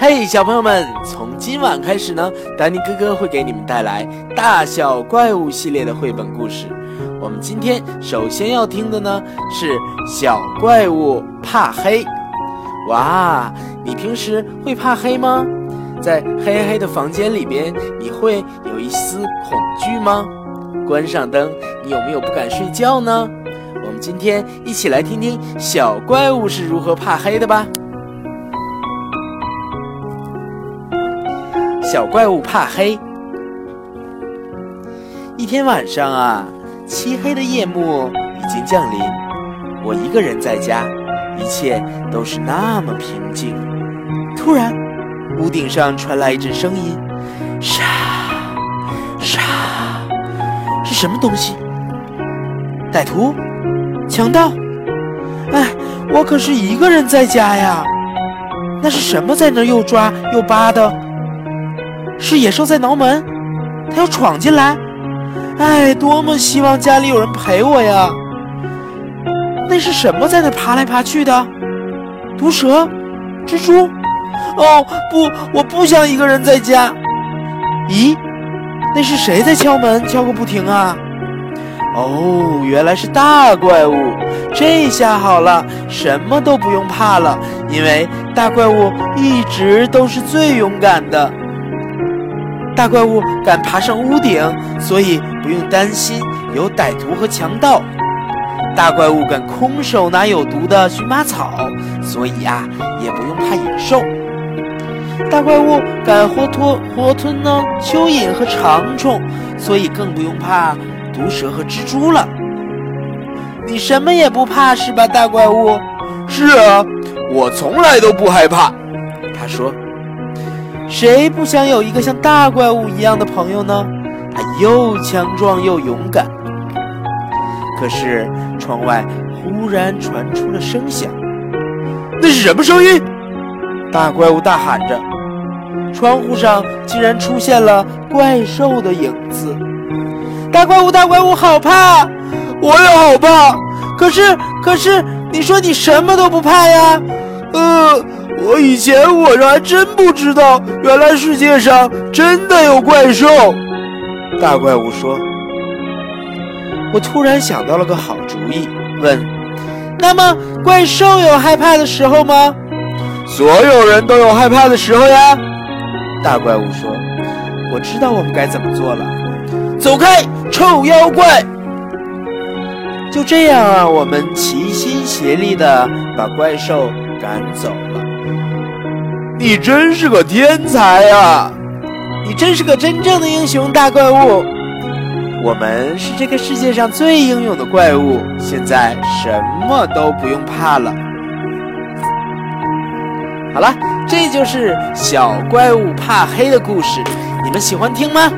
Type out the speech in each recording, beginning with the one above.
嘿，小朋友们，从今晚开始呢，丹尼哥哥会给你们带来大小怪物系列的绘本故事。我们今天首先要听的呢是小怪物怕黑。哇，你平时会怕黑吗？在黑黑的房间里边，你会有一丝恐惧吗？关上灯，你有没有不敢睡觉呢？我们今天一起来听听小怪物是如何怕黑的吧。小怪物怕黑。一天晚上啊，漆黑的夜幕已经降临，我一个人在家，一切都是那么平静。突然，屋顶上传来一阵声音，沙沙，是什么东西？歹徒？强盗？哎，我可是一个人在家呀！那是什么在那又抓又扒的？是野兽在挠门，它要闯进来。哎，多么希望家里有人陪我呀！那是什么在那爬来爬去的？毒蛇、蜘蛛？哦，不，我不想一个人在家。咦，那是谁在敲门，敲个不停啊？哦，原来是大怪物。这下好了，什么都不用怕了，因为大怪物一直都是最勇敢的。大怪物敢爬上屋顶，所以不用担心有歹徒和强盗。大怪物敢空手拿有毒的荨麻草，所以呀，也不用怕野兽。大怪物敢活脱活吞呢蚯蚓和长虫，所以更不用怕毒蛇和蜘蛛了。你什么也不怕是吧，大怪物？是啊，我从来都不害怕。他说。谁不想有一个像大怪物一样的朋友呢？他又强壮又勇敢。可是窗外忽然传出了声响，那是什么声音？大怪物大喊着。窗户上竟然出现了怪兽的影子。大怪物，大怪物，好怕！我也好怕。可是，可是，你说你什么都不怕呀？呃。我以前我还真不知道，原来世界上真的有怪兽。大怪物说：“我突然想到了个好主意，问：那么怪兽有害怕的时候吗？所有人都有害怕的时候呀。”大怪物说：“我知道我们该怎么做了，走开，臭妖怪！”就这样啊，我们齐心协力的把怪兽赶走了。你真是个天才呀！你真是个真正的英雄，大怪物。我们是这个世界上最英勇的怪物，现在什么都不用怕了。好了，这就是小怪物怕黑的故事，你们喜欢听吗？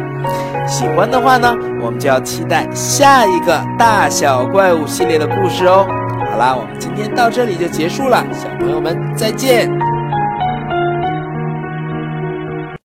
喜欢的话呢，我们就要期待下一个大小怪物系列的故事哦。好啦，我们今天到这里就结束了，小朋友们再见。